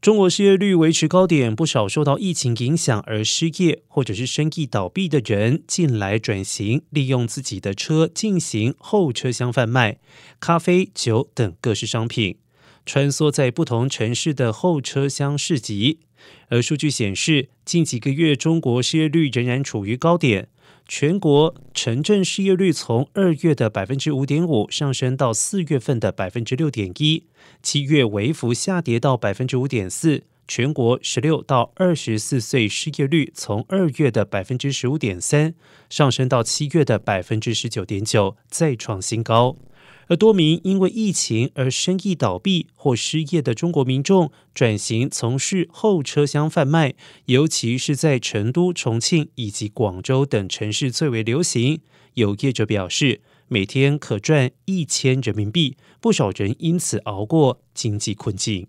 中国失业率维持高点，不少受到疫情影响而失业或者是生意倒闭的人，近来转型，利用自己的车进行后车厢贩卖咖啡、酒等各式商品，穿梭在不同城市的后车厢市集。而数据显示，近几个月中国失业率仍然处于高点。全国城镇失业率从二月的百分之五点五上升到四月份的百分之六点一，七月微幅下跌到百分之五点四。全国十六到二十四岁失业率从二月的百分之十五点三上升到七月的百分之十九点九，再创新高。而多名因为疫情而生意倒闭或失业的中国民众转型从事后车厢贩卖，尤其是在成都、重庆以及广州等城市最为流行。有业者表示，每天可赚一千人民币，不少人因此熬过经济困境。